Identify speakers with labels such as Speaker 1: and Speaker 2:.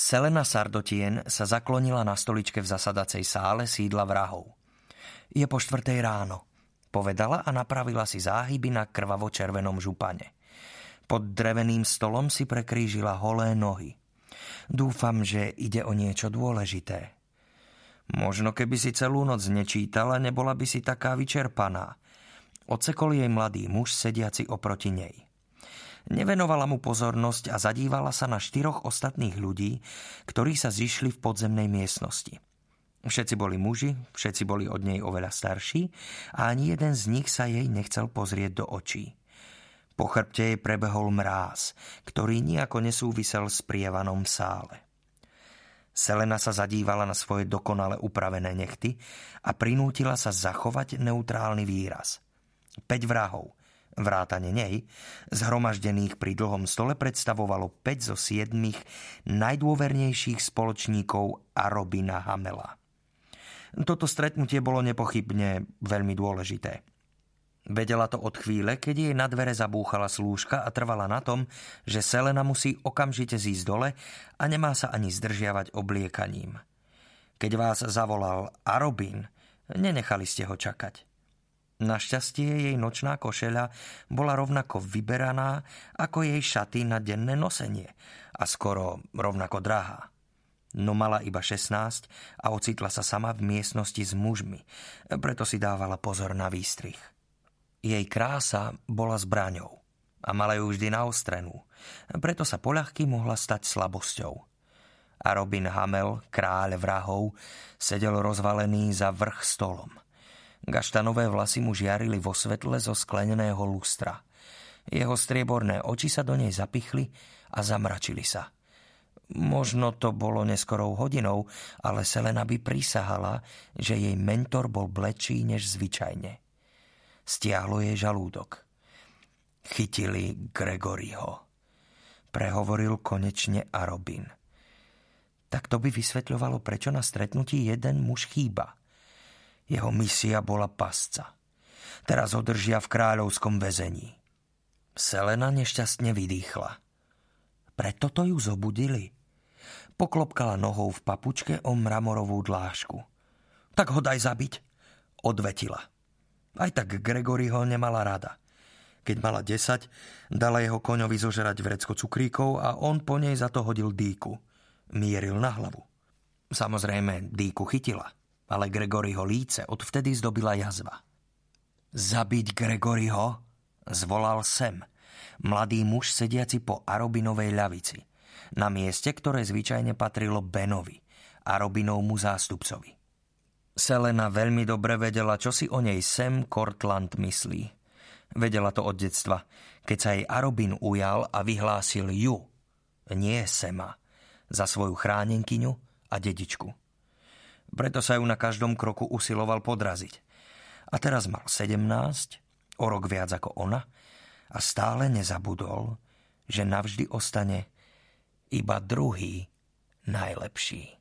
Speaker 1: Selena Sardotien sa zaklonila na stoličke v zasadacej sále sídla vrahov. Je po štvrtej ráno, povedala a napravila si záhyby na krvavo-červenom župane. Pod dreveným stolom si prekrížila holé nohy. Dúfam, že ide o niečo dôležité. Možno keby si celú noc nečítala, nebola by si taká vyčerpaná. Ocekol jej mladý muž sediaci oproti nej. Nevenovala mu pozornosť a zadívala sa na štyroch ostatných ľudí, ktorí sa zišli v podzemnej miestnosti. Všetci boli muži, všetci boli od nej oveľa starší a ani jeden z nich sa jej nechcel pozrieť do očí. Po chrbte jej prebehol mráz, ktorý nejako nesúvisel s prievanom v sále. Selena sa zadívala na svoje dokonale upravené nechty a prinútila sa zachovať neutrálny výraz. Peť vrahov, vrátane nej, zhromaždených pri dlhom stole predstavovalo 5 zo 7 najdôvernejších spoločníkov Arobina Hamela. Toto stretnutie bolo nepochybne veľmi dôležité. Vedela to od chvíle, keď jej na dvere zabúchala slúžka a trvala na tom, že Selena musí okamžite zísť dole a nemá sa ani zdržiavať obliekaním. Keď vás zavolal Arobin, nenechali ste ho čakať. Našťastie jej nočná košeľa bola rovnako vyberaná ako jej šaty na denné nosenie a skoro rovnako drahá. No mala iba 16 a ocitla sa sama v miestnosti s mužmi, preto si dávala pozor na výstrih. Jej krása bola zbraňou a mala ju vždy naostrenú, preto sa poľahky mohla stať slabosťou. A Robin Hamel, kráľ vrahov, sedel rozvalený za vrch stolom – Gaštanové vlasy mu žiarili vo svetle zo skleneného lustra. Jeho strieborné oči sa do nej zapichli a zamračili sa. Možno to bolo neskorou hodinou, ale Selena by prisahala, že jej mentor bol blečí než zvyčajne. Stiahlo jej žalúdok. Chytili Gregoryho. Prehovoril konečne a Robin. Tak to by vysvetľovalo, prečo na stretnutí jeden muž chýba – jeho misia bola pasca. Teraz ho držia v kráľovskom väzení. Selena nešťastne vydýchla. Preto to ju zobudili. Poklopkala nohou v papučke o mramorovú dlážku. Tak ho daj zabiť, odvetila. Aj tak Gregory ho nemala rada. Keď mala 10, dala jeho koňovi zožerať vrecko cukríkov a on po nej za to hodil dýku. Mieril na hlavu. Samozrejme, dýku chytila ale Gregoryho líce odvtedy zdobila jazva. Zabiť Gregoryho? Zvolal sem. Mladý muž sediaci po Arobinovej ľavici. Na mieste, ktoré zvyčajne patrilo Benovi, Arobinovmu zástupcovi. Selena veľmi dobre vedela, čo si o nej Sam Cortland myslí. Vedela to od detstva, keď sa jej Arobin ujal a vyhlásil ju, nie Sema, za svoju chránenkyňu a dedičku. Preto sa ju na každom kroku usiloval podraziť. A teraz mal 17, o rok viac ako ona, a stále nezabudol, že navždy ostane iba druhý najlepší.